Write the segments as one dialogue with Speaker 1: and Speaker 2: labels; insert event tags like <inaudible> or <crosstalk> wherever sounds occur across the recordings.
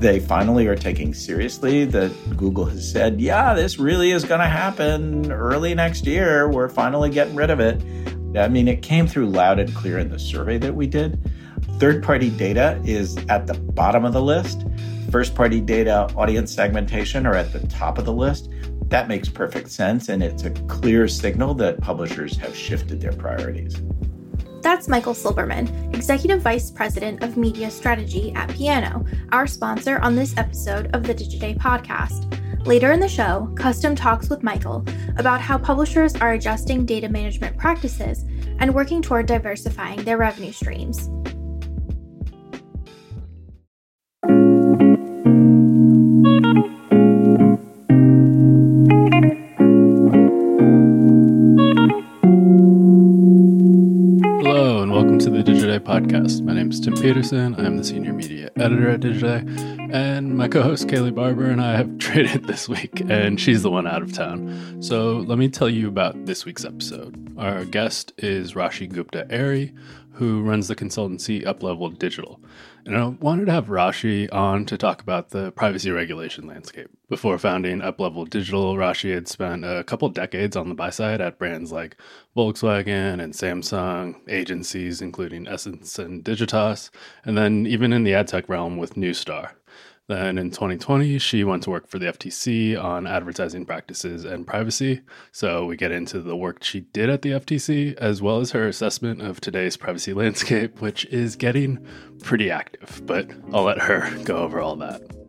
Speaker 1: they finally are taking seriously that Google has said, yeah, this really is going to happen early next year. We're finally getting rid of it. I mean, it came through loud and clear in the survey that we did. Third party data is at the bottom of the list. First party data, audience segmentation are at the top of the list. That makes perfect sense, and it's a clear signal that publishers have shifted their priorities.
Speaker 2: That's Michael Silberman, Executive Vice President of Media Strategy at Piano, our sponsor on this episode of the Digiday podcast. Later in the show, Custom talks with Michael about how publishers are adjusting data management practices and working toward diversifying their revenue streams.
Speaker 3: Podcast. My name is Tim Peterson. I'm the senior media editor at Digiday, and my co-host Kayleigh Barber and I have <laughs> traded this week, and she's the one out of town. So let me tell you about this week's episode. Our guest is Raashee Gupta Erry, who runs the consultancy Uplevel Digital. And I wanted to have Raashee on to talk about the privacy regulation landscape. Before founding Uplevel Digital, Raashee had spent a couple decades on the buy side at brands like Volkswagen and Samsung, agencies including Essence and Digitas, and then even in the ad tech realm with Neustar. Then in 2020, she went to work for the FTC on advertising practices and privacy. So we get into the work she did at the FTC, as well as her assessment of today's privacy <laughs> landscape, which is getting pretty active. But I'll let her go over all that.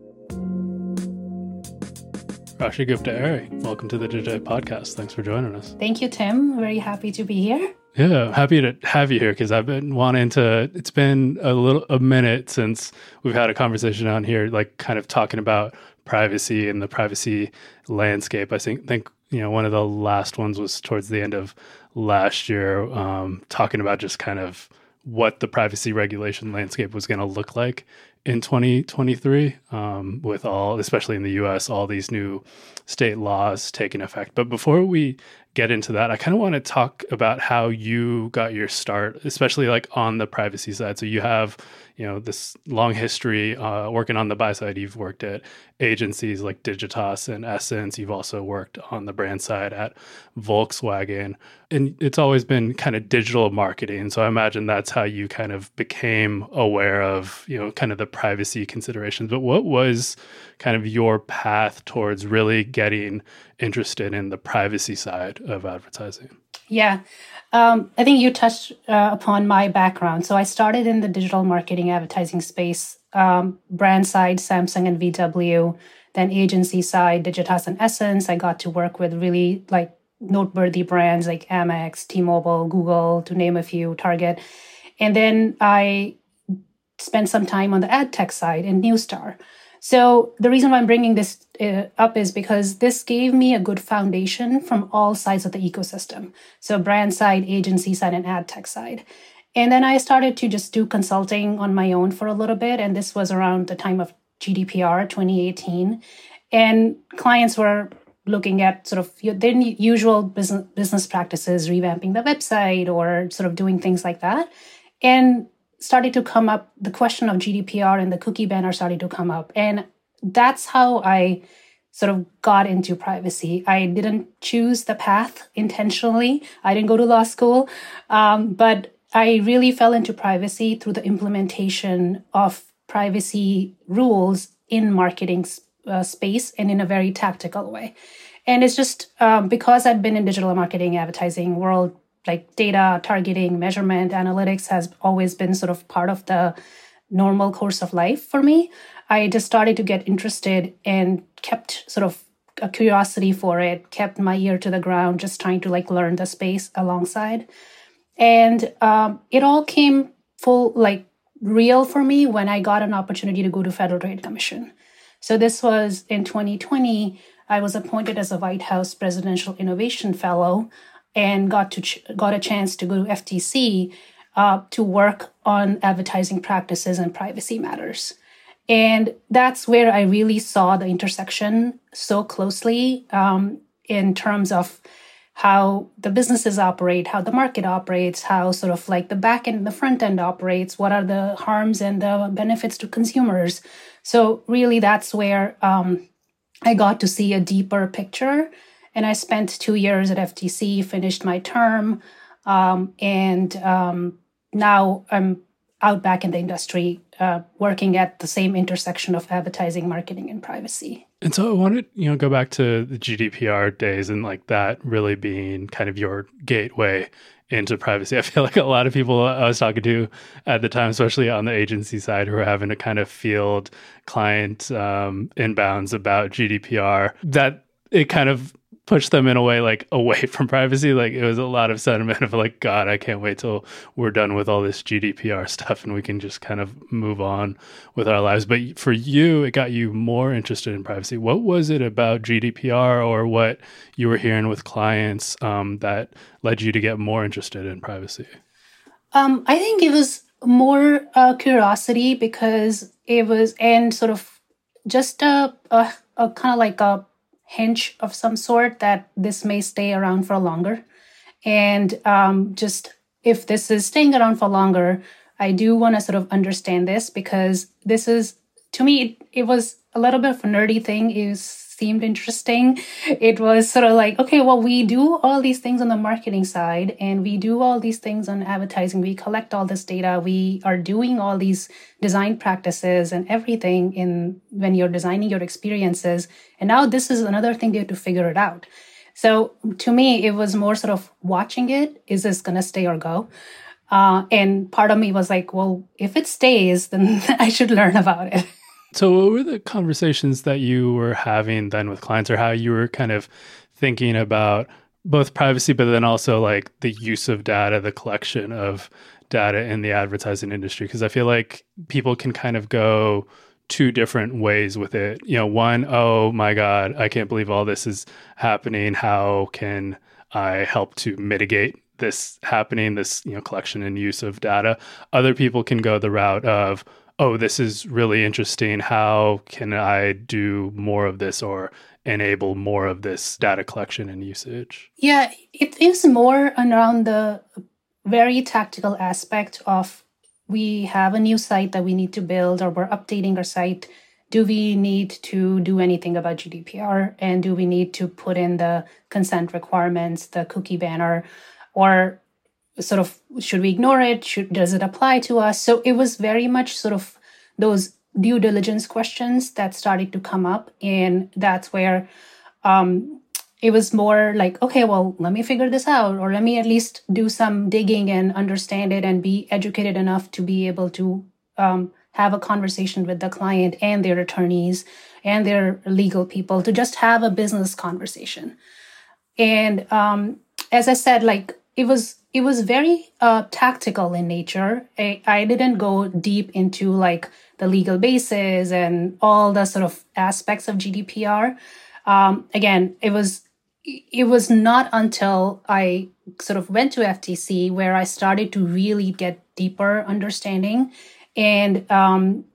Speaker 3: Raashee Gupta Erry, welcome to the Digiday podcast. Thanks for joining us.
Speaker 4: Thank you, Tim. Very happy to be here.
Speaker 3: Yeah, happy to have you here because I've been wanting to. It's been a little a minute since we've had a conversation on here, like kind of talking about privacy and the privacy landscape. I think think you know one of the last ones was towards the end of last year, um, talking about just kind of what the privacy regulation landscape was going to look like in 2023 um, with all especially in the us all these new state laws taking effect. But before we get into that, I kind of want to talk about how you got your start, especially like on the privacy side. So you have, you know, this long history uh, working on the buy side. You've worked at agencies like Digitas and Essence. You've also worked on the brand side at Volkswagen, and it's always been kind of digital marketing. So I imagine that's how you kind of became aware of, you know, kind of the privacy considerations. But what was kind of your path towards really getting interested in the privacy side of advertising?
Speaker 4: Yeah. Um, I think you touched uh, upon my background. So I started in the digital marketing advertising space, um, brand side, Samsung and VW, then agency side, Digitas and Essence. I got to work with really like noteworthy brands like Amex, T-Mobile, Google, to name a few, Target. And then I spent some time on the ad tech side in Neustar. So the reason why I'm bringing this uh, up is because this gave me a good foundation from all sides of the ecosystem. So brand side, agency side, and ad tech side. And then I started to just do consulting on my own for a little bit. And this was around the time of GDPR 2018. And clients were looking at sort of their usual business, business practices, revamping the website or sort of doing things like that. And started to come up the question of gdpr and the cookie banner started to come up. And that's how i sort of got into privacy. I didn't choose the path intentionally. I didn't go to law school. Um, but i really fell into privacy through the implementation of privacy rules in marketing uh, space and in a very tactical way. And it's just um, because i've been in digital marketing advertising world like data targeting measurement analytics has always been sort of part of the normal course of life for me. I just started to get interested and kept sort of a curiosity for it kept my ear to the ground just trying to like learn the space alongside. And um, it all came full like real for me when i got an opportunity to go to federal trade commission. So this was in 2020 i was appointed as a white house presidential innovation fellow and got to ch- got a chance to go to FTC uh, to work on advertising practices and privacy matters. And that's where I really saw the intersection so closely um, in terms of how the businesses operate, how the market operates, how sort of like the back end and the front end operates, what are the harms and the benefits to consumers. So really, that's where um, I got to see a deeper picture. And I spent two years at FTC, finished my term, um, and um, now I'm out back in the industry, uh, working at the same intersection of advertising, marketing, and privacy.
Speaker 3: And so I wanted, you know, go back to the GDPR days and like that really being kind of your gateway into privacy. <laughs> I feel like a lot of people I was talking to at the time, especially on the agency side, who are having to kind of field client um, inbounds about GDPR, that it kind of pushed them in a way like away <laughs> from privacy. Like it was a lot of sentiment of like, God, I can't wait till we're done with all this GDPR stuff and we can just kind of move on with our lives. But for you, it got you more interested in privacy. What was it about GDPR or what you were hearing with clients um, that led you to get more interested in privacy?
Speaker 4: Um, I think it was more uh, curiosity because it was, and sort of just a, a, a kind of like a hinge of some sort that this may stay around for longer. And um, just if this is staying around for longer, I do want to sort of understand this because this is, to me, it, it was a little bit of a nerdy thing. Is seemed interesting. It was sort of like, okay, well, we do all these things on the marketing side and we do all these things on advertising. We collect all this data. We are doing all these design practices and everything in when you're designing your experiences. And now this is another thing you have to figure it out. So to me, it was more sort of watching it. Is this going to stay or go? Uh, and part of me was like, well, if it stays, then <laughs> I should learn about it.
Speaker 3: So, what were the conversations that you were having then with clients, or how you were kind of thinking about both privacy, but then also like the use of data, the collection of data in the advertising industry? Because I feel like people can kind of go two different ways with it. You know, one, oh my God, I can't believe all this is happening. How can I help to mitigate this happening, this, you know, collection and use of data? Other people can go the route of, oh, this is really interesting. How can I do more of this or enable more of this data collection and usage?
Speaker 4: Yeah, it is more around the very tactical aspect of we have a new site that we need to build or we're updating our site. Do we need to do anything about GDPR? And do we need to put in the consent requirements, the cookie banner? Or sort of should we ignore it? Should does it apply to us? So it was very much sort of those due diligence questions that started to come up and that's where um, it was more like okay well let me figure this out or let me at least do some digging and understand it and be educated enough to be able to um, have a conversation with the client and their attorneys and their legal people to just have a business conversation. And um, as i said like it was it was very uh, tactical in nature. I, I didn't go deep into like the legal basis and all the sort of aspects of GDPR. Um, again, it was it was not until I sort of went to FTC where I started to really get deeper understanding and um,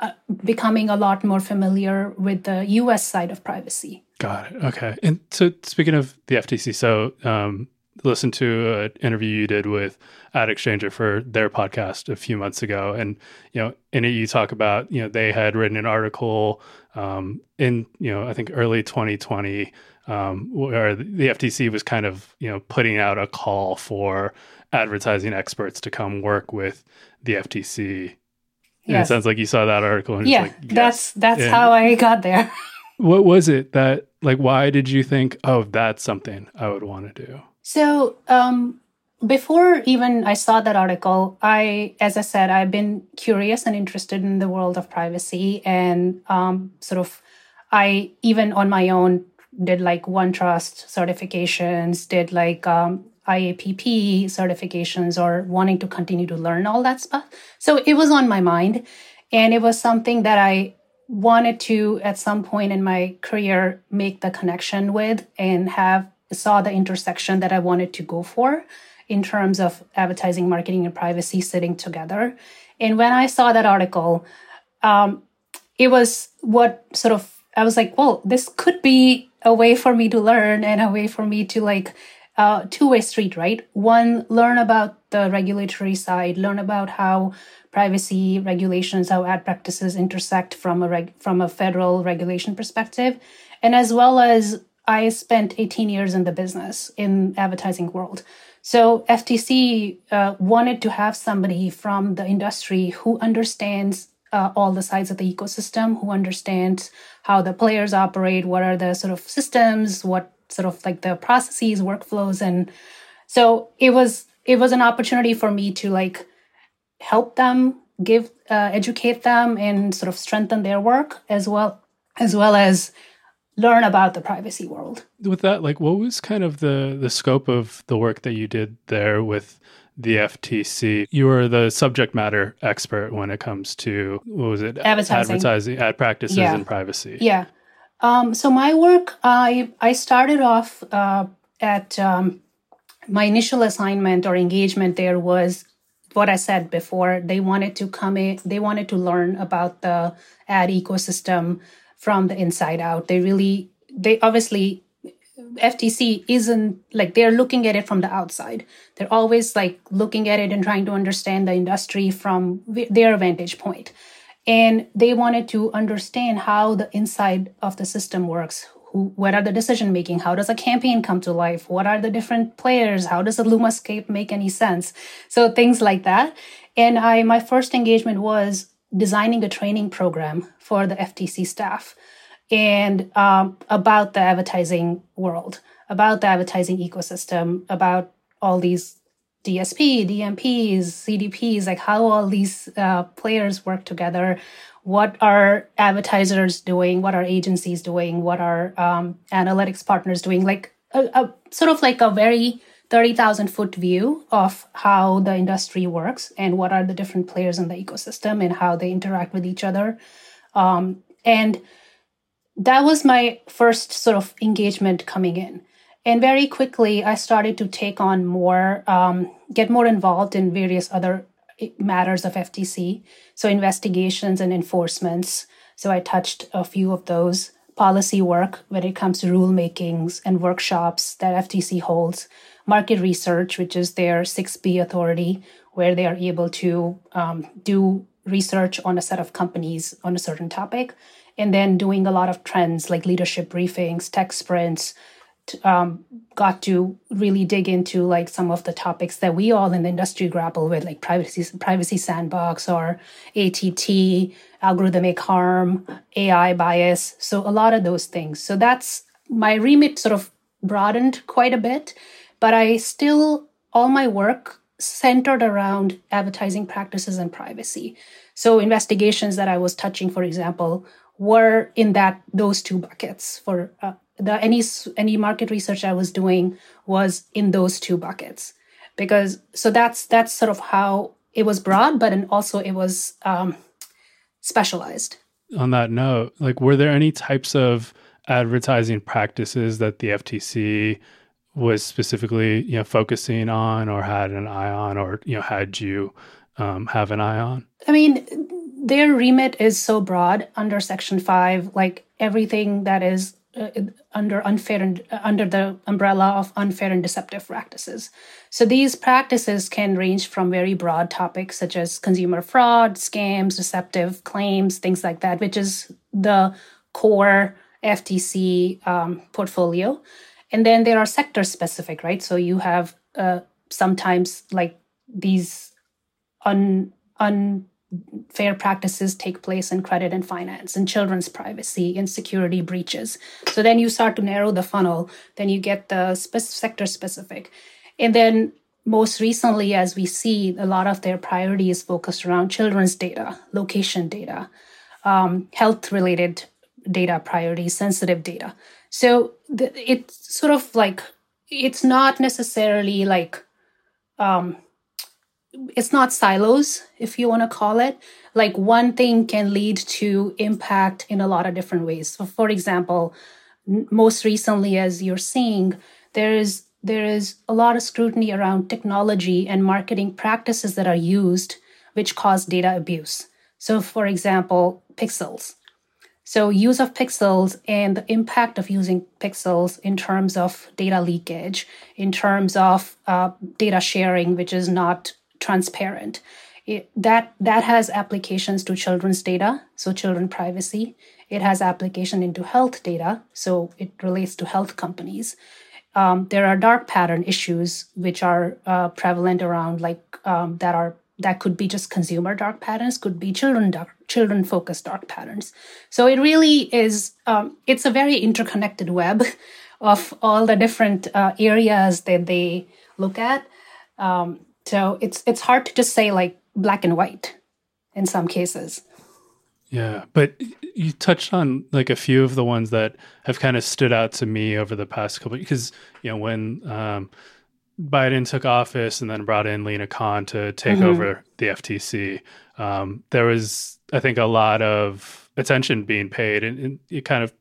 Speaker 4: uh, becoming a lot more familiar with the US side of privacy.
Speaker 3: Got it. Okay. And so, speaking of the FTC, so um, listened to an interview you did with AdExchanger for their podcast a few months ago, and you know, in it you talk about you know they had written an article um, in you know I think early 2020 um, where the FTC was kind of you know putting out a call for advertising experts to come work with the FTC. And yes. it sounds like you saw that article. And
Speaker 4: yeah,
Speaker 3: like, yes.
Speaker 4: that's that's and how I got there. <laughs>
Speaker 3: what was it that like? Why did you think, oh, that's something I would want to do?
Speaker 4: So, um, before even I saw that article, I, as I said, I've been curious and interested in the world of privacy and um, sort of, I even on my own did like OneTrust certifications, did like um, IAPP certifications, or wanting to continue to learn all that stuff. So it was on my mind, and it was something that I wanted to at some point in my career make the connection with and have saw the intersection that I wanted to go for in terms of advertising, marketing, and privacy sitting together. And when I saw that article, um, it was what sort of I was like, well, this could be a way for me to learn and a way for me to like uh, two-way street, right? One, learn about the regulatory side, learn about how privacy regulations, how ad practices intersect from a reg- from a federal regulation perspective, and as well as I spent 18 years in the business in advertising world. So FTC uh, wanted to have somebody from the industry who understands uh, all the sides of the ecosystem, who understands how the players operate, what are the sort of systems, what sort of like the processes, workflows, and so it was it was an opportunity for me to like help them, give uh, educate them, and sort of strengthen their work as well as well as learn about the privacy world.
Speaker 3: With that, like, what was kind of the the scope of the work that you did there with the FTC? You were the subject matter expert when it comes to what was it?
Speaker 4: Advertising,
Speaker 3: advertising ad practices yeah. and privacy.
Speaker 4: Yeah. Um, so my work, I I started off uh, at um, my initial assignment or engagement there was what I said before. They wanted to come in. They wanted to learn about the ad ecosystem from the inside out. They really, they obviously, FTC isn't like they're looking at it from the outside. They're always like looking at it and trying to understand the industry from their vantage point. And they wanted to understand how the inside of the system works. Who, what are the decision making? How does a campaign come to life? What are the different players? How does a Lumascape make any sense? So things like that. And I, my first engagement was designing a training program for the FTC staff and um, about the advertising world, about the advertising ecosystem, about all these DSP, DMPs, CDPs, like how all these uh, players work together. What are advertisers doing? What are agencies doing? What are um, analytics partners doing? Like a, a sort of like a very 30,000 foot view of how the industry works and what are the different players in the ecosystem and how they interact with each other. Um, and that was my first sort of engagement coming in. And very quickly, I started to take on more, um, get more involved in various other eh, matters of FTC. So, investigations and enforcements. So, I touched a few of those policy work when it comes to rulemakings and workshops that FTC holds market research, which is their 6B authority, where they are able to um, do research on a set of companies on a certain topic, and then doing a lot of trends like leadership briefings, tech sprints. Um, got to really dig into like some of the topics that we all in the industry grapple with, like privacy, privacy sandbox or ATT, algorithmic harm, AI bias. So a lot of those things. So that's my remit sort of broadened quite a bit but I still, all my work centered around advertising practices and privacy. So investigations that I was touching, for example, were in that those two buckets. For uh, the any any market research I was doing was in those two buckets, because so that's that's sort of how it was broad, but and also it was um, specialized.
Speaker 3: On that note, like, were there any types of advertising practices that the FTC was specifically you know focusing on or had an eye on or you know had you um, have an eye on?
Speaker 4: I mean their remit is so broad under section 5 like everything that is uh, under unfair and uh, under the umbrella of unfair and deceptive practices. So these practices can range from very broad topics such as consumer fraud scams deceptive claims things like that which is the core ftc um, portfolio and then there are sector specific, right? So you have uh, sometimes like these un, unfair practices take place in credit and finance and children's privacy and security breaches. So then you start to narrow the funnel, then you get the spe- sector specific. And then most recently, as we see, a lot of their priority is focused around children's data, location data, um, health related data priorities, sensitive data. So the, it's sort of like it's not necessarily like um, it's not silos, if you want to call it. Like one thing can lead to impact in a lot of different ways. So for example, most recently, as you're seeing, there is there is a lot of scrutiny around technology and marketing practices that are used which cause data abuse. So, for example, pixels. So, use of pixels and the impact of using pixels in terms of data leakage, in terms of uh, data sharing, which is not transparent. It, that that has applications to children's data, so children privacy. It has application into health data, so it relates to health companies. Um, there are dark pattern issues which are uh, prevalent around, like um, that are that could be just consumer dark patterns, could be children dark, children focused dark patterns. So it really is. Um, it's a very interconnected web <laughs> of all the different uh, areas that they look at. Um, so it's it's hard to just say like black and white in some cases.
Speaker 3: Yeah, but you touched on like a few of the ones that have kind of stood out to me over the past couple because you know when um, Biden took office and then brought in Lina Khan to take mm-hmm. over the FTC, um, there was I think a lot of attention being paid, and, and it kind of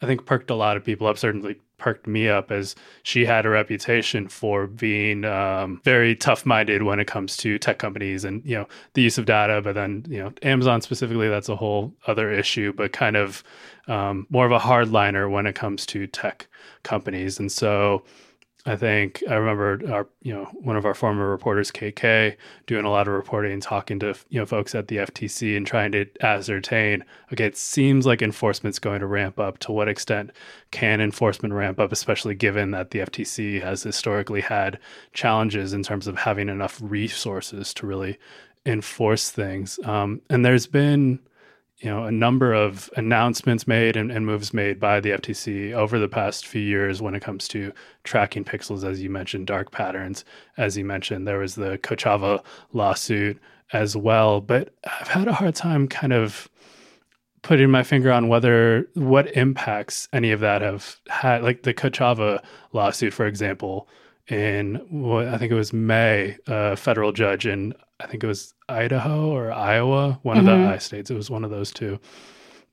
Speaker 3: I think perked a lot of people up. Certainly perked me up as she had a reputation for being um, very tough minded when it comes to tech companies and you know the use of data. But then you know Amazon specifically, that's a whole other issue. But kind of um, more of a hardliner when it comes to tech companies, and so I think I remember our, you know, one of our former reporters, KK, doing a lot of reporting, talking to you know folks at the FTC and trying to ascertain. Okay, it seems like enforcement's going to ramp up. To what extent can enforcement ramp up, especially given that the FTC has historically had challenges in terms of having enough resources to really enforce things. Um, and there's been you know a number of announcements made and, and, moves made by the FTC over the past few years when it comes to tracking pixels, as you mentioned, dark patterns. As you mentioned, there was the Kochava lawsuit as well. But I've had a hard time kind of putting my finger on whether what impacts any of that have had, like the Kochava lawsuit, for example. In what I think it was May, a federal judge in I think it was Idaho or Iowa, one mm-hmm. of the mm-hmm. I states. It was one of those two.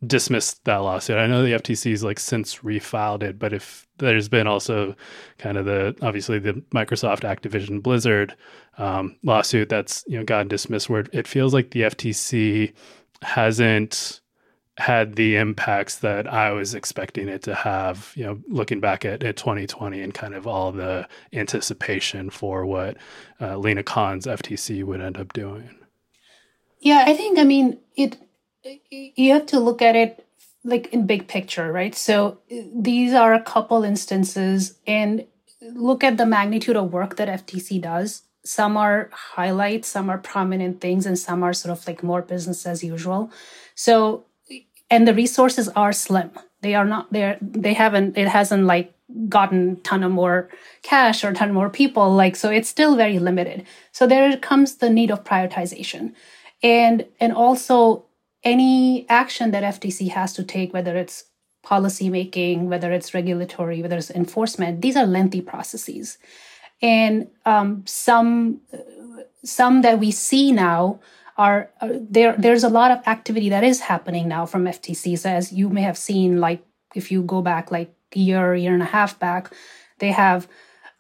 Speaker 3: Dismissed that lawsuit. I know the FTC's like since refiled it, but if there's been also kind of the obviously the Microsoft Activision Blizzard um, lawsuit that's you know gotten dismissed, where it feels like the FTC hasn't had the impacts that I was expecting it to have, you know, looking back at, at 2020 and kind of all the anticipation for what uh, Lina Khan's FTC would end up doing.
Speaker 4: Yeah, I think, I mean, it, you have to look at it like in big picture, right? So these are a couple instances and look at the magnitude of work that FTC does. Some are highlights, some are prominent things, and some are sort of like more business as usual. So and the resources are slim. They are not there they haven't it hasn't like gotten ton of more cash or ton more people like so it's still very limited. So there comes the need of prioritization. And and also any action that ftc has to take whether it's policy making whether it's regulatory whether it's enforcement these are lengthy processes. And um, some some that we see now are uh, there there's a lot of activity that is happening now from ftcs as you may have seen like if you go back like a year year and a half back they have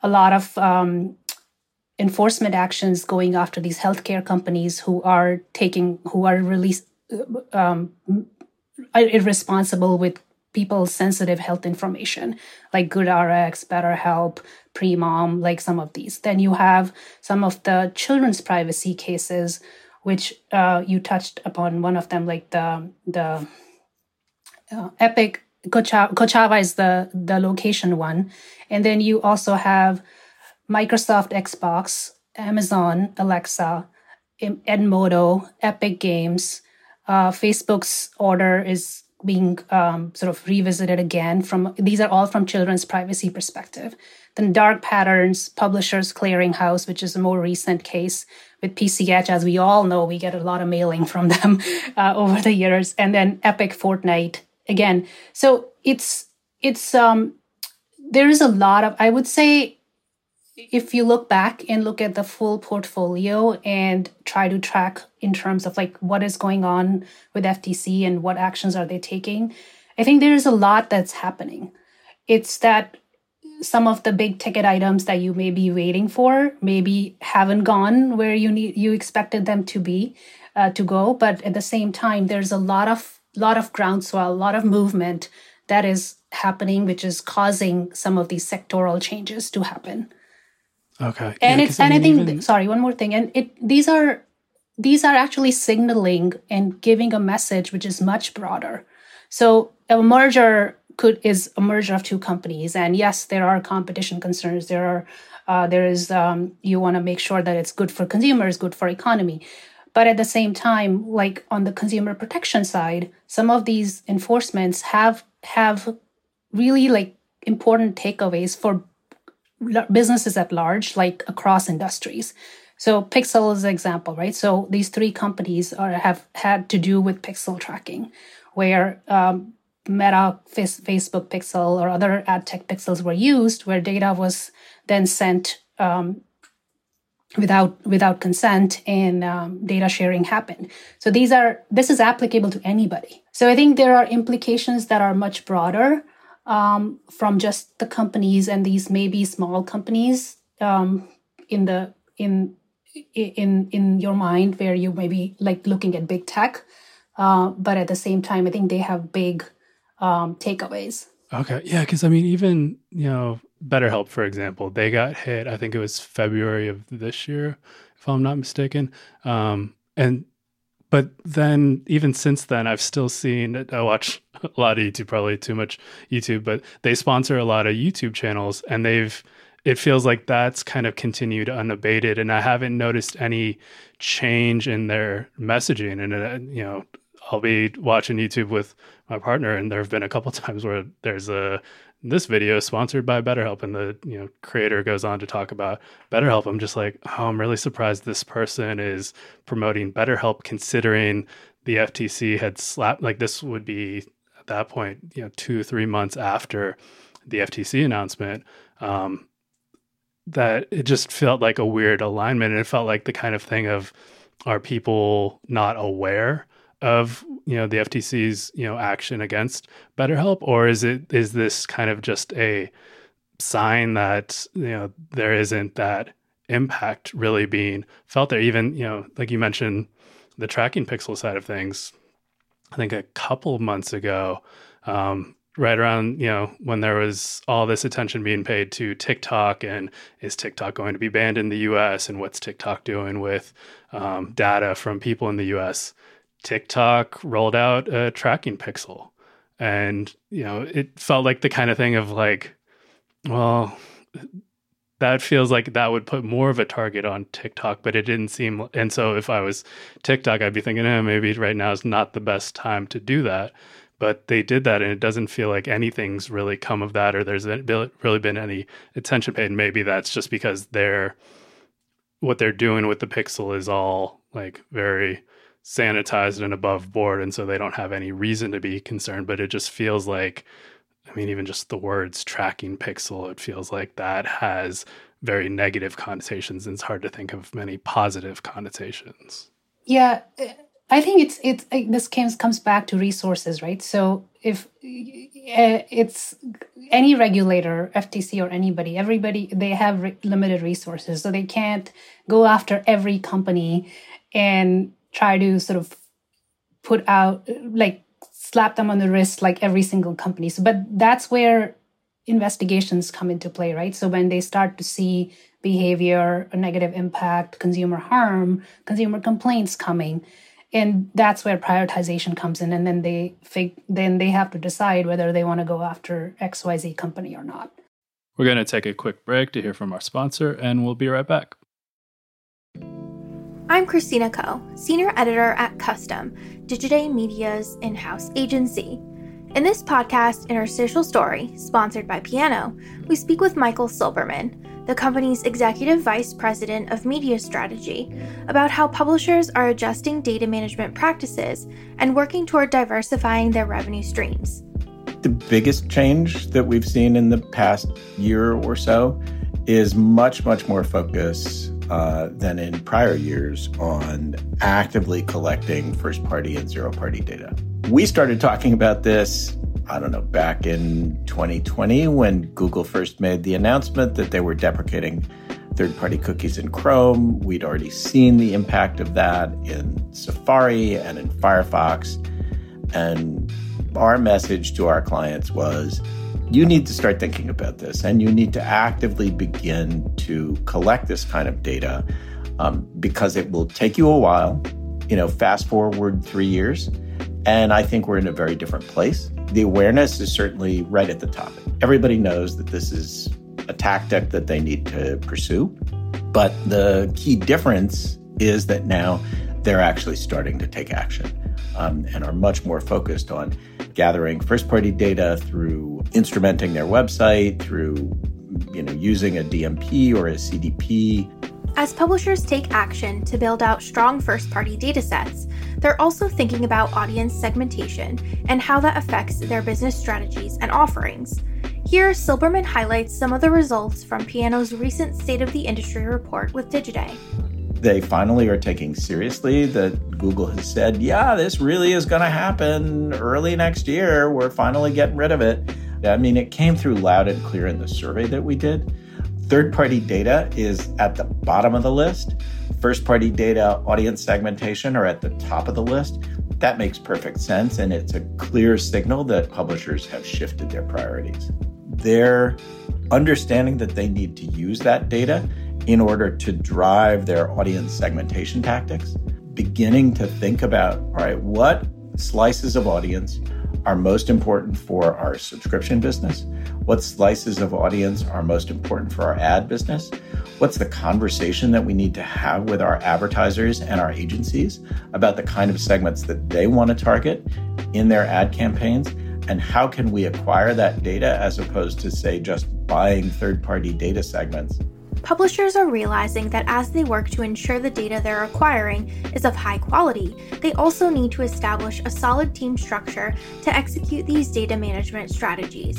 Speaker 4: a lot of um, enforcement actions going after these healthcare companies who are taking who are released uh, um, irresponsible with people's sensitive health information like GoodRx, BetterHelp, Premom, like some of these. Then you have some of the children's privacy cases which uh, you touched upon one of them, like the the uh, Epic Kochava, Kochava is the the location one, and then you also have Microsoft Xbox, Amazon Alexa, Edmodo, Epic Games. Uh, Facebook's order is being um, sort of revisited again from these are all from children's privacy perspective then dark patterns publishers clearinghouse which is a more recent case with pch as we all know we get a lot of mailing from them <laughs> uh, over the years. And then epic fortnite again. So it's it's um there is a lot of i would say if you look back and look at the full portfolio and try to track in terms of like what is going on with FTC and what actions are they taking, I think there is a lot that's happening. It's that some of the big ticket items that you may be waiting for maybe haven't gone where you need you expected them to be uh, to go, but at the same time, there's a lot of lot of groundswell, a lot of movement that is happening, which is causing some of these sectoral changes to happen.
Speaker 3: Okay.
Speaker 4: And yeah, it's and I, mean, think even... sorry, one more thing. And it these are these are actually signaling and giving a message which is much broader. So a merger could is a merger of two companies, and yes, there are competition concerns. There are uh, there is um, you want to make sure that it's good for consumers, good for economy. But at the same time, like on the consumer protection side, some of these enforcements have have really like important takeaways for businesses at large, like across industries. So Pixel is an example, right? So these three companies are have had to do with pixel tracking, where um, Meta, Facebook Pixel, or other ad tech pixels were used, where data was then sent um, without without consent, and um, data sharing happened. So these are this is applicable to anybody. So I think there are implications that are much broader um, from just the companies and these maybe small companies um, in the in in in your mind where you may be like looking at big tech uh, but at the same time i think they have big um, takeaways.
Speaker 3: Okay. Yeah because i mean even you know betterhelp for example they got hit i think it was february of this year if i'm not mistaken. Um, and but then even since then i've still seen i watch <laughs> a lot of youtube probably too much youtube but they sponsor a lot of youtube channels and they've it feels like that's kind of continued unabated and i haven't noticed any change in their messaging and uh, you know i'll be watching youtube with my partner and there have been a couple <laughs> times where there's a this video sponsored by betterhelp and the you know creator goes on to talk about betterhelp. I'm just like oh i'm really surprised this person is promoting betterhelp considering the ftc had slapped like this would be at that point you know two three months after the ftc announcement. Um, that it just felt like a weird alignment and it felt like the kind of thing of are people not aware of you know the FTC's you know action against BetterHelp or is it is this kind of just a sign that you know there isn't that impact really being felt there even you know like you mentioned the tracking pixel side of things I think a couple months ago um, right around you know when there was all this attention being paid to TikTok and is TikTok going to be banned in the U.S. and what's TikTok doing with um, data from people in the U.S. TikTok rolled out a tracking pixel, and you know it felt like the kind of thing of like, well, that feels like that would put more of a target on TikTok, but it didn't seem. And so if I was TikTok, I'd be thinking, eh, maybe right now is not the best time to do that but they did that and it doesn't feel like anything's really come of that or there's really been any attention paid and maybe that's just because they're what they're doing with the pixel is all like very sanitized and above board and so they don't have any reason to be concerned but it just feels like i mean even just the words tracking pixel it feels like that has very negative connotations and it's hard to think of many positive connotations
Speaker 4: yeah I think it's it's this comes comes back to resources, right? So if uh, it's any regulator, FTC or anybody, everybody they have re- limited resources, so they can't go after every company and try to sort of put out like slap them on the wrist like every single company. So, but that's where investigations come into play, right? So when they start to see behavior, a negative impact, consumer harm, consumer complaints coming and that's where prioritization comes in and then they fig- then they have to decide whether they want to go after xyz company or not
Speaker 3: we're going to take a quick break to hear from our sponsor and we'll be right back
Speaker 2: i'm christina koh senior editor at custom digiday media's in-house agency in this podcast interstitial story sponsored by piano we speak with michael silberman the company's executive vice president of media strategy, about how publishers are adjusting data management practices and working toward diversifying their revenue streams.
Speaker 1: The biggest change that we've seen in the past year or so is much, much more focus uh, than in prior years on actively collecting first party and zero party data. We started talking about this I don't know, back in 2020 when Google first made the announcement that they were deprecating third party cookies in Chrome. We'd already seen the impact of that in Safari and in Firefox. And our message to our clients was you need to start thinking about this and you need to actively begin to collect this kind of data um, because it will take you a while. You know, fast forward three years, and I think we're in a very different place. The awareness is certainly right at the top. Everybody knows that this is a tactic that they need to pursue. But the key difference is that now they're actually starting to take action um, and are much more focused on gathering first party data through instrumenting their website, through you know, using a DMP or a CDP.
Speaker 2: As publishers take action to build out strong first party datasets, they're also thinking about audience segmentation and how that affects their business strategies and offerings. Here, Silberman highlights some of the results from Piano's recent State of the Industry report with Digiday.
Speaker 1: They finally are taking seriously that Google has said, yeah, this really is going to happen early next year. We're finally getting rid of it. I mean, it came through loud and clear in the survey that we did. Third party data is at the bottom of the list. First party data, audience segmentation are at the top of the list. That makes perfect sense. And it's a clear signal that publishers have shifted their priorities. They're understanding that they need to use that data in order to drive their audience segmentation tactics, beginning to think about all right, what slices of audience are most important for our subscription business? What slices of audience are most important for our ad business? What's the conversation that we need to have with our advertisers and our agencies about the kind of segments that they want to target in their ad campaigns? And how can we acquire that data as opposed to, say, just buying third party data segments?
Speaker 2: Publishers are realizing that as they work to ensure the data they're acquiring is of high quality, they also need to establish a solid team structure to execute these data management strategies.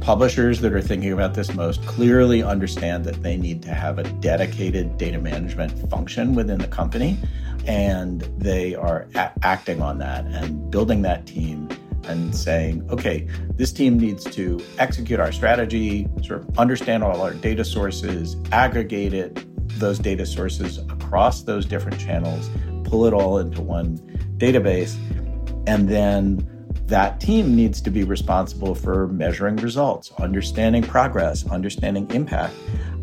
Speaker 1: Publishers that are thinking about this most clearly understand that they need to have a dedicated data management function within the company, and they are a- acting on that and building that team and saying, okay, this team needs to execute our strategy, sort of understand all our data sources, aggregate it, those data sources across those different channels, pull it all into one database, and then that team needs to be responsible for measuring results, understanding progress, understanding impact,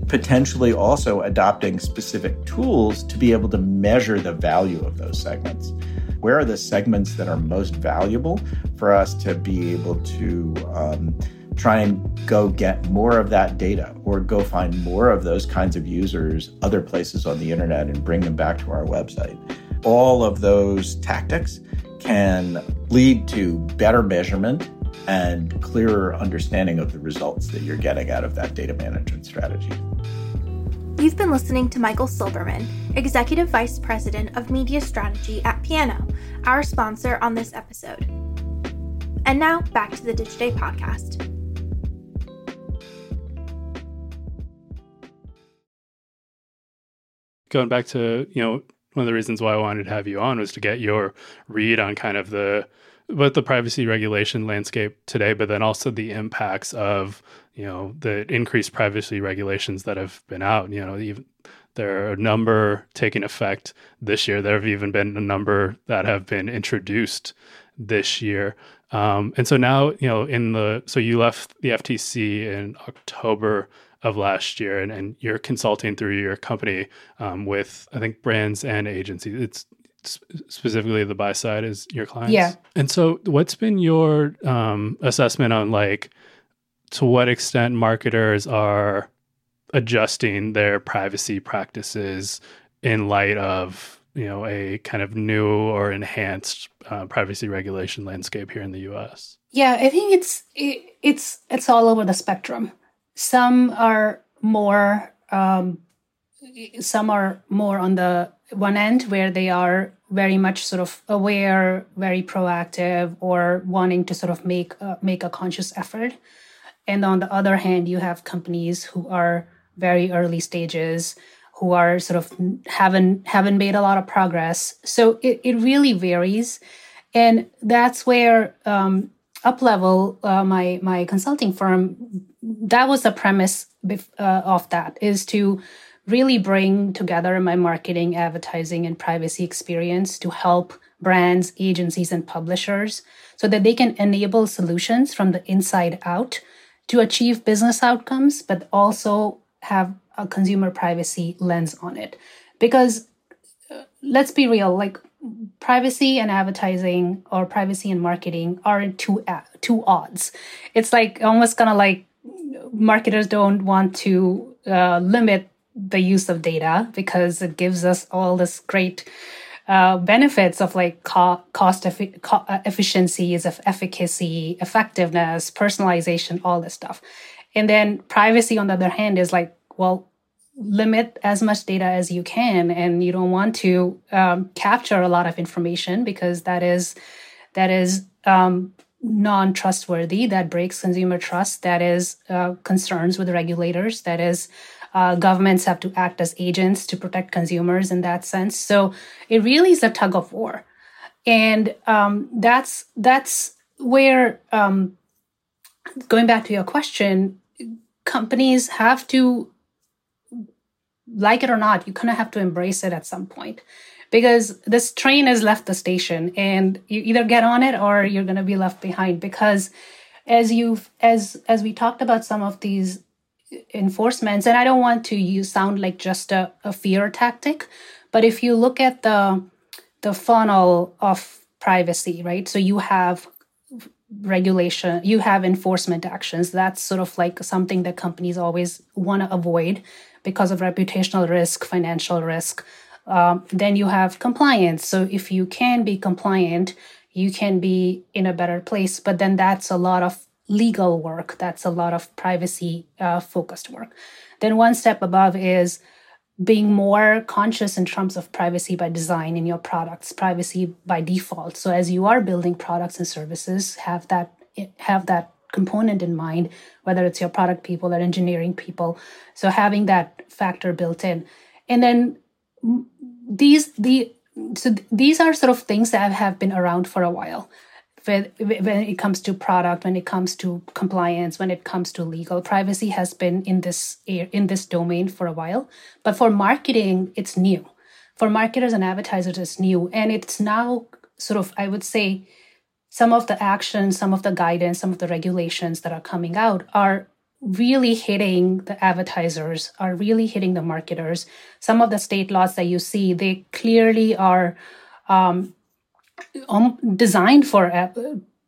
Speaker 1: potentially also adopting specific tools to be able to measure the value of those segments where are the segments that are most valuable for us to be able to um, try and go get more of that data or go find more of those kinds of users other places on the internet and bring them back to our website. All of those tactics can lead to better measurement and clearer understanding of the results that you're getting out of that data management strategy.
Speaker 2: You've been listening to Michael Silberman, Executive Vice President of Media Strategy at Piano, our sponsor on this episode. And now back to the Digiday podcast.
Speaker 3: Going back to, you know, one of the reasons why I wanted to have you on was to get your read on kind of the both the privacy regulation landscape today, but then also the impacts of you know the increased privacy regulations that have been out. You know, even there are a number taking effect this year. There have even been a number that have been introduced this year. Um, and so now, you know, in the so you left the FTC in October of last year, and, and you're consulting through your company um, with I think brands and agencies. It's specifically the buy side is your clients.
Speaker 4: Yeah.
Speaker 3: And so, what's been your um, assessment on like to what extent marketers are adjusting their privacy practices in light of you know a kind of new or enhanced uh, privacy regulation landscape here in the U.S.
Speaker 4: Yeah, I think it's it, it's it's all over the spectrum. Some are more um, some are more on the one end where they are very much sort of aware, very proactive, or wanting to sort of make uh, make a conscious effort. And on the other hand, you have companies who are very early stages, who are sort of haven't haven't made a lot of progress. So it, it really varies, and that's where um, Uplevel, uh, my my consulting firm, that was the premise uh, of that is to really bring together my marketing, advertising, and privacy experience to help brands, agencies, and publishers so that they can enable solutions from the inside out to achieve business outcomes, but also have a consumer privacy lens on it. Because uh, let's be real, like privacy and advertising or privacy and marketing are two uh, two odds. It's like almost kind of like marketers don't want to uh, limit the use of data because it gives us all this great uh, benefits of like co- cost efi- co- uh, efficiencies of efficacy effectiveness personalization all this stuff. And then privacy on the other hand is like well limit as much data as you can and you don't want to um, capture a lot of information because that is that is um, non-trustworthy that breaks consumer trust that is uh, concerns with regulators that is uh, governments have to act as agents to protect consumers in that sense. So it really is a tug of war. And um, that's that's where um, going back to your question companies have to like it or not, you kind of have to embrace it at some point. Because this train has left the station and you either get on it or you're going to be left behind. Because as you've as as we talked about some of these enforcements and i don't want to use sound like just a, a fear tactic but if you look at the the funnel of privacy right so you have regulation you have enforcement actions that's sort of like something that companies always want to avoid because of reputational risk, financial risk. Um, then you have compliance. So if you can be compliant, you can be in a better place. But then that's a lot of legal work. That's a lot of privacy uh, focused work. Then one step above is being more conscious in terms of privacy by design in your products, privacy by default. So as you are building products and services, have that have that component in mind, whether it's your product people or engineering people. So having that factor built in. And then these the so these are sort of things that have been around for a while when, it comes to product when it comes to compliance when it comes to legal privacy has been in this in this domain for a while. But for marketing it's new. For marketers and advertisers it's new. And it's now sort of i would say some of the actions, some of the guidance, some of the regulations that are coming out are really hitting the advertisers, are really hitting the marketers. Some of the state laws that you see, they clearly are um, designed for uh,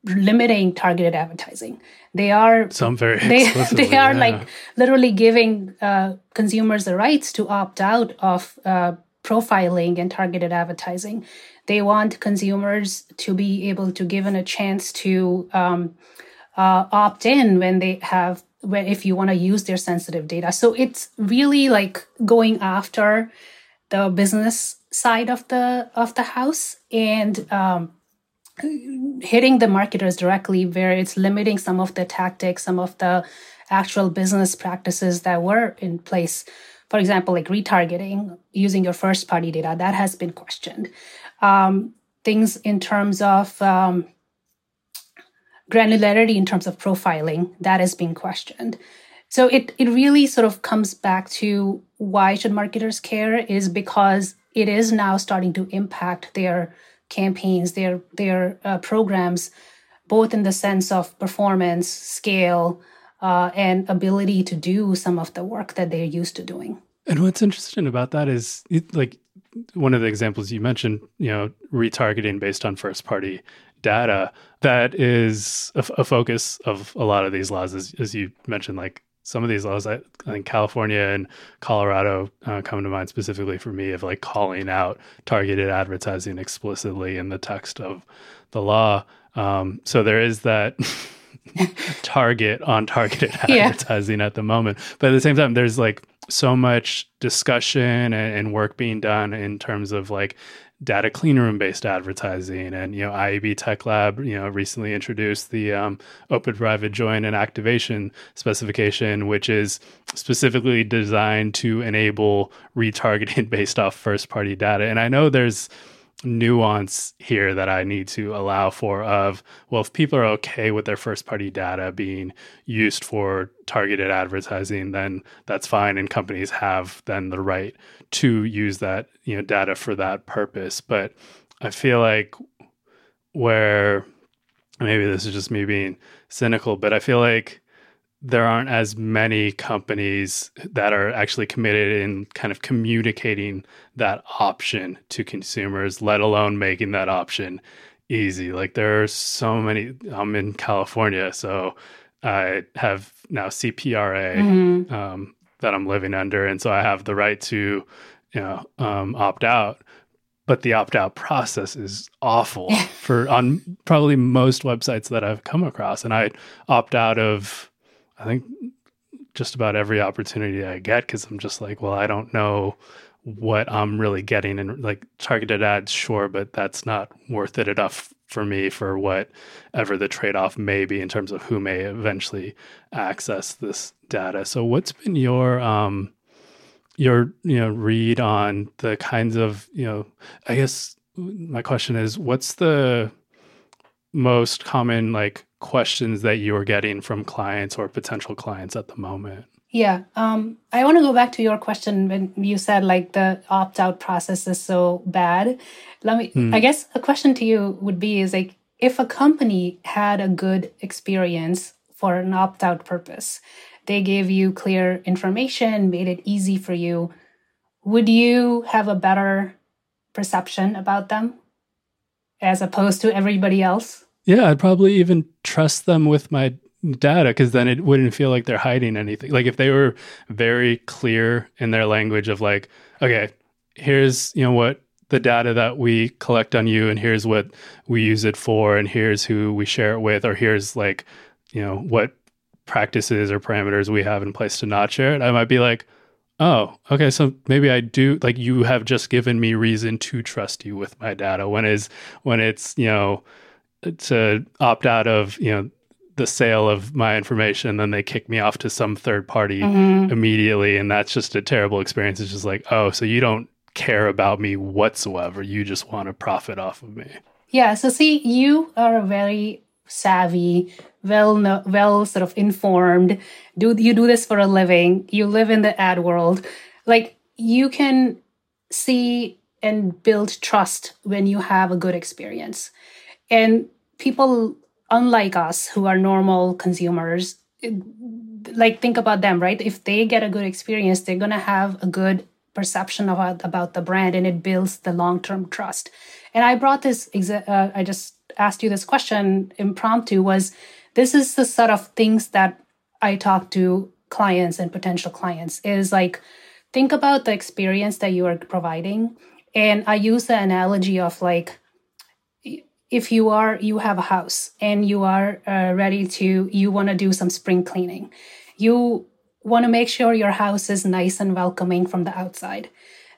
Speaker 4: limiting targeted advertising. They are
Speaker 3: some very
Speaker 4: they, <laughs> they are
Speaker 3: yeah.
Speaker 4: like literally giving uh, consumers the rights to opt out of uh, profiling and targeted advertising. They want consumers to be able to given a chance to um, uh, opt in when they have when if you want to use their sensitive data. So it's really like going after the business side of the of the house and um, hitting the marketers directly, where it's limiting some of the tactics, some of the actual business practices that were in place for example, like retargeting using your first party data, that has been questioned. Um, things in terms of um, granularity, in terms of profiling, that is being questioned. So it, it really sort of comes back to why should marketers care is because it is now starting to impact their campaigns, their their uh, programs, both in the sense of performance, scale, uh, and ability to do some of the work that they're used to doing.
Speaker 3: And what's interesting about that is, like one of the examples you mentioned, you know, retargeting based on first party data. That is a, a focus of a lot of these laws, as, as, you mentioned. Like some of these laws, I, I think California and Colorado uh, come to mind specifically for me of like calling out targeted advertising explicitly in the text of the law. Um, so there is that. <laughs> target on targeted <laughs>
Speaker 4: yeah.
Speaker 3: advertising at the moment. But at the same time, there's like so much discussion and, and work being done in terms of like data clean room based advertising. And you know IAB Tech Lab you know recently introduced the um, open private join and activation specification which is specifically designed to enable retargeting <laughs> based off first party data. And I know there's nuance here that I need to allow for of well if people are okay with their first party data being used for targeted advertising then that's fine and companies have then the right to use that you know data for that purpose. But I feel like where maybe this is just me being cynical, but I feel like there aren't as many companies that are actually committed in kind of communicating that option to consumers, let alone making that option easy. Like there are so many. I'm in California, so I have now CPRA mm-hmm. um, that I'm living under, and so I have the right to, you know, um, opt out. But the opt out process is awful <laughs> for on probably most websites that I've come across, and I opt out of, I think, just about every opportunity I get because I'm just like, well, I don't know what I'm really getting and like targeted ads, sure, but that's not worth it enough for me for whatever the trade-off may be in terms of who may eventually access this data. So what's been your um your you know read on the kinds of, you know, I guess my question is what's the most common like questions that you are getting from clients or potential clients at the moment?
Speaker 4: Yeah. Um, I want to go back to your question when you said like the opt out process is so bad. Let me, mm. I guess a question to you would be is like, if a company had a good experience for an opt out purpose, they gave you clear information, made it easy for you, would you have a better perception about them as opposed to everybody else?
Speaker 3: Yeah, I'd probably even trust them with my data because then it wouldn't feel like they're hiding anything. Like if they were very clear in their language of like, okay, here's you know what the data that we collect on you and here's what we use it for and here's who we share it with or here's like you know what practices or parameters we have in place to not share it i might be like oh okay so maybe i do like you have just given me reason to trust you with my data when is when it's you know to opt out of you know the sale of my information and then they kick me off to some third party mm-hmm. immediately and that's just a terrible experience. It's just like oh so you don't care about me whatsoever. You just want to profit off of me.
Speaker 4: Yeah so see you are a very savvy well no, well sort of informed do you do this for a living you live in the ad world. Like you can see and build trust when you have a good experience. And people unlike us who are normal consumers like think about them right? If they get a good experience they're going to have a good perception about about the brand and it builds the long-term trust. And i brought this uh, i just asked you this question impromptu was this is the sort of things that i talk to clients and potential clients is like think about the experience that you are providing. And i use the analogy of like if you are you have a house and you are uh, ready to you want to do some spring cleaning. You want to make sure your house is nice and welcoming from the outside.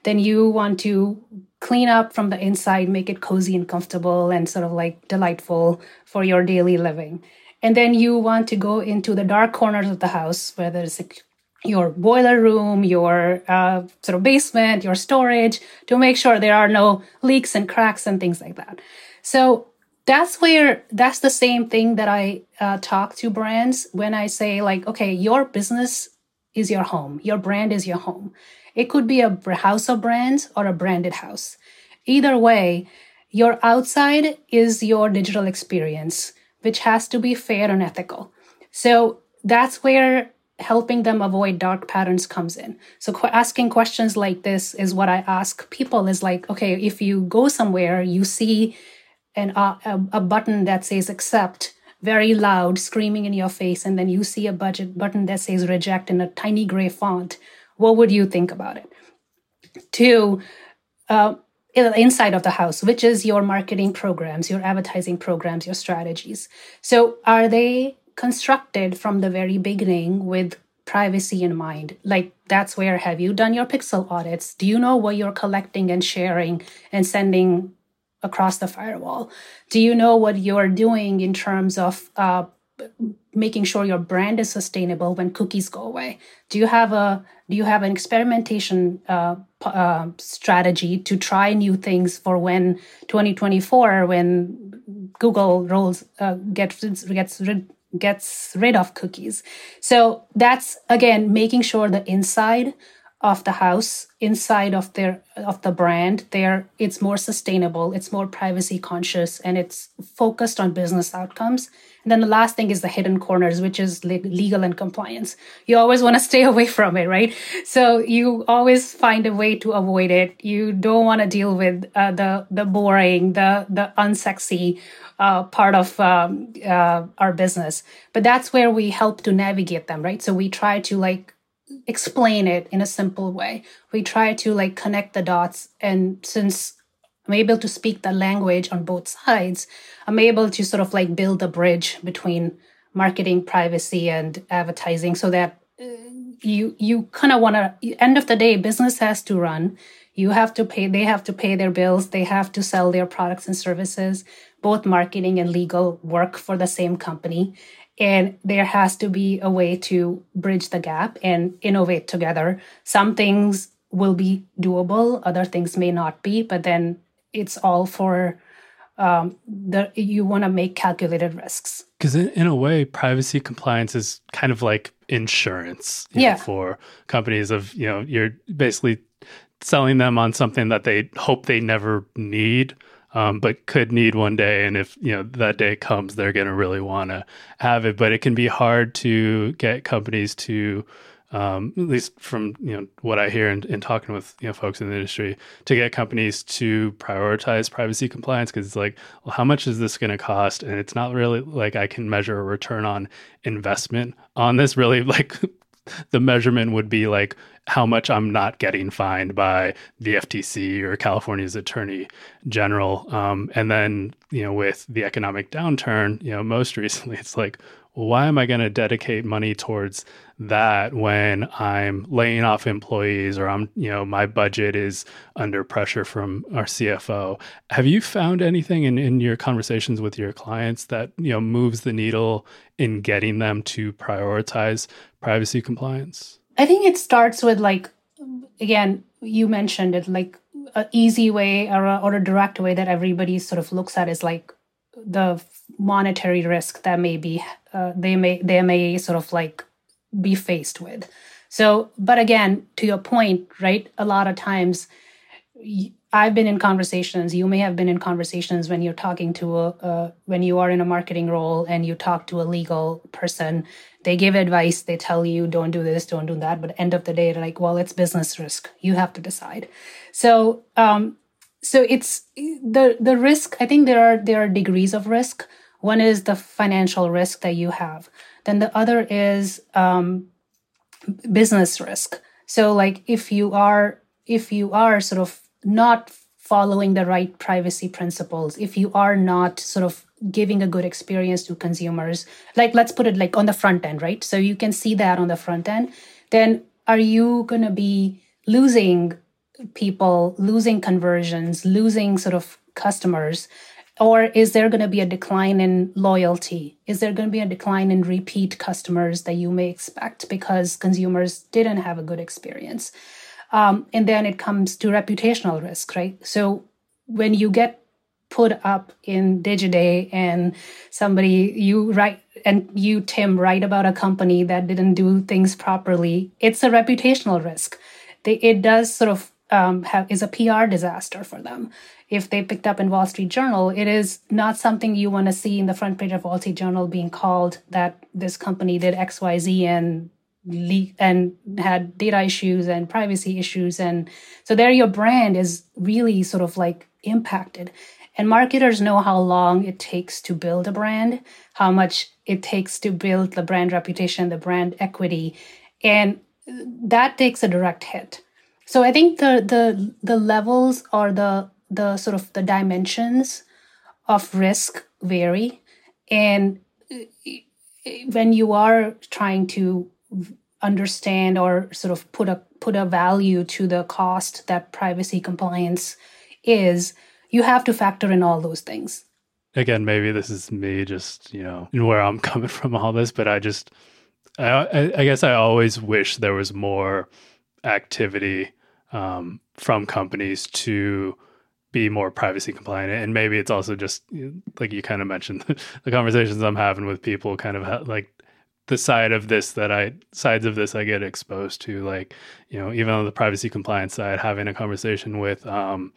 Speaker 4: Then you want to clean up from the inside make it cozy and comfortable and sort of like delightful for your daily living. And then you want to go into the dark corners of the house where there's like your boiler room, your uh, sort of basement, your storage, to make sure there are no leaks and cracks and things like that. So that's where that's the same thing that I uh, talk to brands when I say like, okay, your business is your home, your brand is your home. It could be a house of brands or a branded house. Either way, your outside is your digital experience, which has to be fair and ethical. So that's where helping them avoid dark patterns comes in. So qu- asking questions like this is what I ask people is like, okay, if you go somewhere, you see an, uh, a, a button that says accept very loud, screaming in your face, and then you see a budget button that says reject in a tiny gray font, what would you think about it? Two, uh, inside of the house, which is your marketing programs, your advertising programs, your strategies. So, are they constructed from the very beginning with privacy in mind? Like, that's where have you done your pixel audits? Do you know what you're collecting and sharing and sending across the firewall? Do you know what you're doing in terms of uh, making sure your brand is sustainable when cookies go away? Do you have a do you have an experimentation uh, uh, strategy to try new things for when 2024 when Google rolls uh, gets gets rid gets rid of cookies? So that's again making sure the inside of the house inside of their of the brand they're it's more sustainable it's more privacy conscious and it's focused on business outcomes. And then the last thing is the hidden corners which is legal and compliance. You always want to stay <laughs> away from it right? So you always find a way to avoid it. You don't want to deal with uh, the the boring the the unsexy uh, part of um, uh, our business. But that's where we help to navigate them right? So we try to like explain it in a simple way. We try to like connect the dots. And since I'm able to speak the language on both sides, I'm able to sort of like build a bridge between marketing, privacy, and advertising so that uh, you you kind of want to end of the day business has to run you have to pay they have to pay their bills they have to sell their products and services both marketing and legal work for the same company and there has to be a way to bridge the gap and innovate together. Some things will be doable, other things may not be, but then it's all for um, the you want to make calculated risks.
Speaker 3: Because in, in, a way, privacy compliance is kind of like insurance
Speaker 4: yeah.
Speaker 3: Know, for companies of, you know, you're basically selling them on something that they hope they never need um, but could need one day. And if you know that day comes, they're going to really want to have it. But it can be hard to get companies to, um, at least from you know what I hear in, in, talking with you know folks in the industry, to get companies to prioritize privacy compliance because it's like, well, how much is this going to cost? And it's not really like I can measure a return on investment on this. Really, <laughs> like the measurement would be like how much I'm not getting fined by the FTC or California's Attorney General. Um, and then, you know, with the economic downturn, you know, most <laughs> recently, it's like, why am I going to dedicate money towards that when I'm laying off employees or I'm, you know, my budget is under pressure from our CFO? Have you found anything in, in your conversations with your clients that, you know, moves the needle in getting them to prioritize privacy compliance?
Speaker 4: I think it starts with like, again, you mentioned it like an easy way or a, or a direct way that everybody sort of looks at is like the monetary risk that may be uh, they may they may sort of like be faced with. So, but again, to your point, right? A lot of times, I've been in conversations. You may have been in conversations when you're talking to a, uh, when you are in a marketing role and you talk to a legal person. They give advice. They tell you don't do this, don't do that. But end of the day, like, well, it's business risk. You have to decide. So, um, so it's the the risk. I think there are there are degrees of risk. One is the financial risk that you have. Then the other is um, business risk. So, like if you are if you are sort of not following the right privacy principles, if you are not sort of giving a good experience to consumers, like let's put it like on the front end, right? So you can see that on the front end, then are you going to be losing people, losing conversions, losing sort of customers? Or is there going to be a decline in loyalty? Is there going to be a decline in repeat customers that you may expect because consumers didn't have a good experience? Um, and then it comes to reputational risk, right? So when you get put up in Digiday and somebody you write and you Tim write about a company that didn't do things properly, it's a reputational risk. It does sort of um, have is a PR disaster for them. If they picked up in Wall Street Journal, it is not something you want to see in the front page of Wall Street Journal being called that this company did X Y Z and leak and had data issues and privacy issues and so there your brand is really sort of like impacted and marketers know how long it takes to build a brand how much it takes to build the brand reputation the brand equity and that takes a direct hit so i think the the the levels or the the sort of the dimensions of risk vary. And uh, uh, when you are trying to understand or sort of put a put a value to the cost that privacy compliance is you have to factor in all those things.
Speaker 3: Again maybe this is me just you know <laughs> where i'm coming from all this but i just i i guess i always wish there was more activity um, from companies to be more privacy compliant. And maybe it's also just like you kind of mentioned <laughs> the conversations i'm having with people kind of ha- like the side of this that I sides of this I get exposed to, like you know, even on the privacy compliance side, having a conversation with um,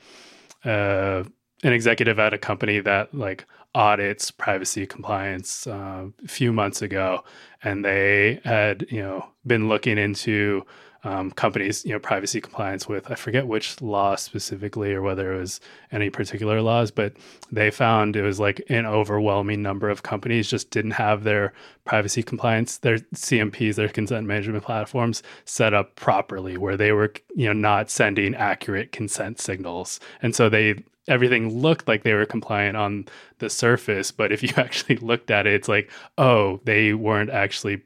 Speaker 3: uh, an executive at a company that like audits privacy compliance uh, a few months ago, and they had you know been looking into um, companies, you know, privacy compliance with I forget which law specifically or whether it was any particular laws, but they found it was like an overwhelming number of companies just didn't have their privacy compliance, their CMPs, their consent management platforms set up properly, where they were, you know, not sending accurate consent signals, and so they everything looked like they were compliant on the surface, but if you <laughs> actually looked at it, it's like, oh, they weren't actually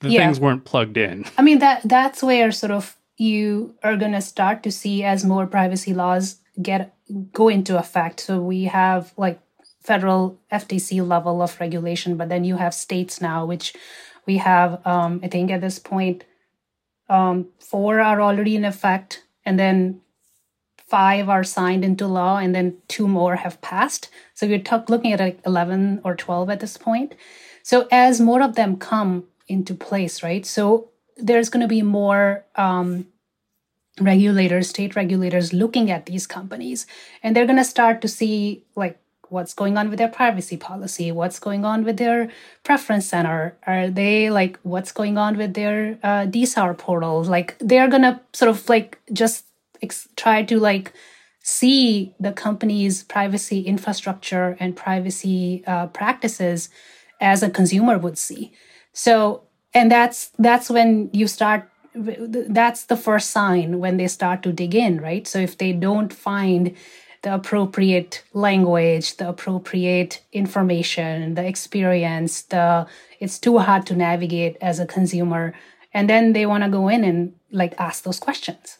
Speaker 3: the yeah. things weren't plugged in.
Speaker 4: I mean that that's where sort of you are going to start to see as more privacy laws get go into effect. So we have like federal FTC level of regulation, but then you have states now, which we have. Um, I think at this point, um, four are already in effect, and then five are signed into law, and then two more have passed. So we're t- looking at like eleven or twelve at this point. So as more of them come, into place, right? So there's going to be more um, regulators, state regulators looking at these companies, and they're going to start to see like what's going on with their privacy policy, what's going on with their preference center, are they like what's going on with their uh, DSAR portal? Like they're going to sort of like just ex- try to like see the company's privacy infrastructure and privacy uh, practices as a consumer would see. So, and that's that's when you start that's the first sign when they start to dig in, right? So if they don't find the appropriate language, the appropriate information, the experience, the it's too hard to navigate as a consumer and then they want to go in and like ask those questions.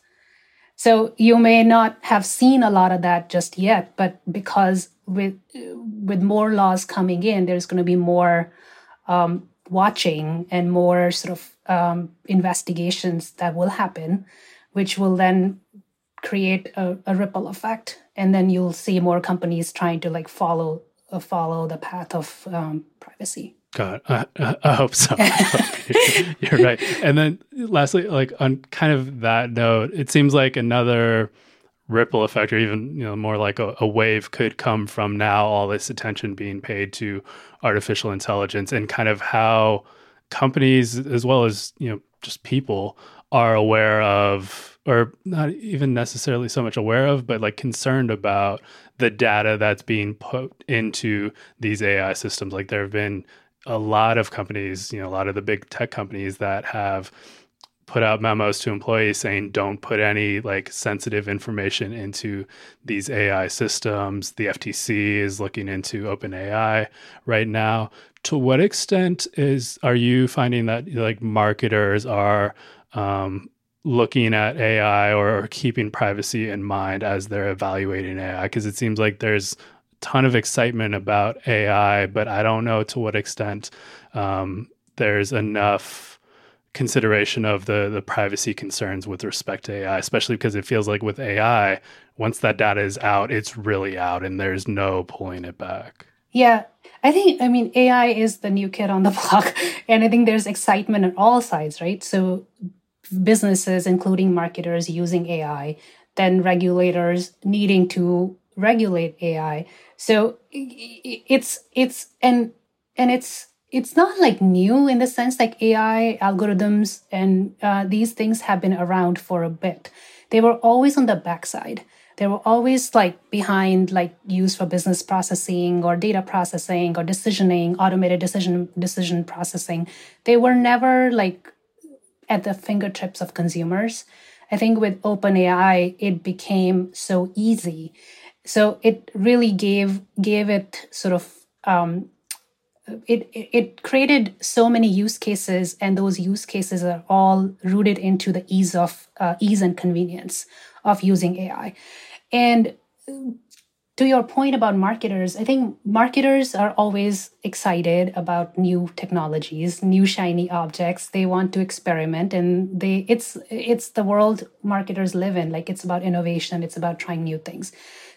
Speaker 4: So you may not have seen a lot of that just yet, but because with with more laws coming in, there's going to be more um, watching and more sort of um, investigations that will happen, which will then create a, a, ripple effect, and then you'll see more companies trying to like follow uh, follow the path of um, privacy.
Speaker 3: God, I, I hope so. <laughs> <laughs> You're right. And then, lastly, like on kind of that note, it seems like another ripple effect or even you know more like a, a, wave could come from now all this attention being paid to artificial intelligence and kind of how companies as well as you know just people are aware of or not even necessarily so much aware of but like concerned about the data that's being put into these AI systems. Like there have been a lot of companies you know a lot of the big tech companies that have put out memos to employees saying don't put any like sensitive information into these AI systems. The FTC is looking into OpenAI right now. To what extent is are you finding that like marketers are um, looking at AI or keeping privacy in mind as they're evaluating AI? Because it seems like there's a ton of excitement about AI, but I don't know to what extent um, there's enough consideration of the the privacy concerns with respect to AI, especially because it feels like with AI, once that data is out, it's really out and there's no pulling it back.
Speaker 4: Yeah. I think I mean AI is the new kid on the <laughs> block and I think there's excitement on all sides, right? So businesses including marketers using AI, then regulators needing to regulate AI. So it's it's and and it's it's not like new in the sense like AI algorithms and uh, these things have been around for a bit. They were always on the backside. They were always like behind, like used for business processing or data processing or decisioning, automated decision decision processing. They were never like at the fingertips of consumers. I think with OpenAI, it became so easy. So it really gave gave it sort of um, it it created so many use cases and those use cases are all rooted into the ease of uh, ease and convenience of using ai and to your point about marketers i think marketers are always excited about new technologies new shiny objects. They want to experiment and they it's it's the world marketers live in. Like it's about innovation. It's about trying new things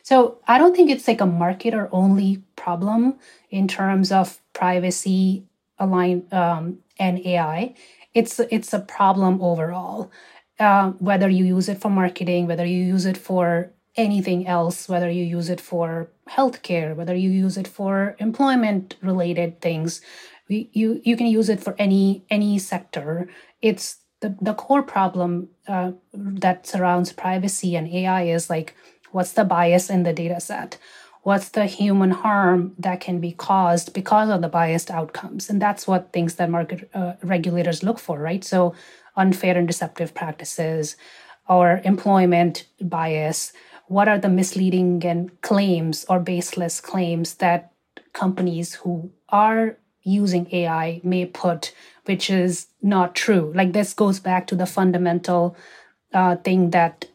Speaker 4: so I don't think it's like a marketer only problem in terms of privacy align um, and AI, it's it's a problem overall. Uh, whether you use it for marketing, whether you use it for anything else, whether you use it for healthcare, whether you use it for employment related things, you you can use it for any any sector. It's the, the core problem uh, that surrounds privacy and AI is like what's the bias in the data set? What's the human harm that can be caused because of the biased outcomes? And that's what things that market uh, regulators look for, right? So, unfair and deceptive practices or employment bias. What are the misleading and claims or baseless claims that companies who are using AI may put, which is not true? Like, this goes back to the fundamental uh, thing that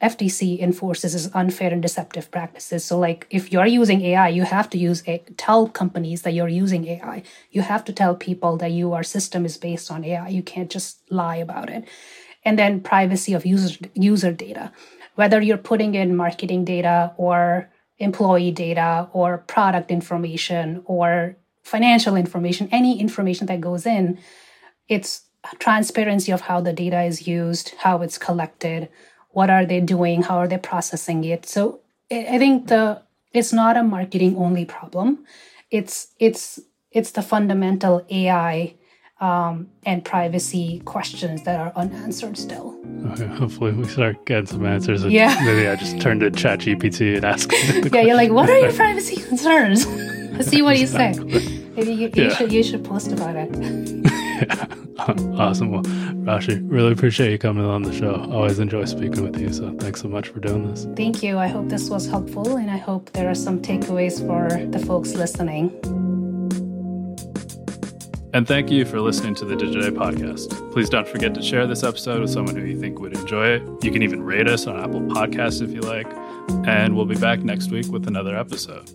Speaker 4: FTC enforces is unfair and deceptive practices. So, like, if you're using AI, you have to use a, tell companies that you're using AI. You have to tell people that your system is based on AI. You can't just lie about it. And then privacy of user user data, whether you're putting in marketing data or employee data or product information or financial information, any information that goes in, it's transparency of how the data is used, how it's collected, what are they doing, how are they processing it. So I think the it's not a marketing only problem. It's it's it's the fundamental AI um, and privacy questions that are unanswered still.
Speaker 3: Okay, hopefully we start getting some answers.
Speaker 4: Yeah.
Speaker 3: Maybe I just turn to ChatGPT and ask. <laughs>
Speaker 4: yeah, you're like, what are your privacy concerns? <laughs> Let's see what you say. Maybe you, you
Speaker 3: Yeah.
Speaker 4: should you should post about it.
Speaker 3: Yeah. Awesome. Well, Raashee, really appreciate you coming on the show. Always enjoy speaking with you. So thanks so much for doing this.
Speaker 4: Thank you. I hope this was helpful, and I hope there are some takeaways for the folks listening.
Speaker 3: And thank you for listening to the Digiday podcast. Please don't forget to share this episode with someone who you think would enjoy it. You can even rate us on Apple Podcasts if you like. And we'll be back next week with another episode.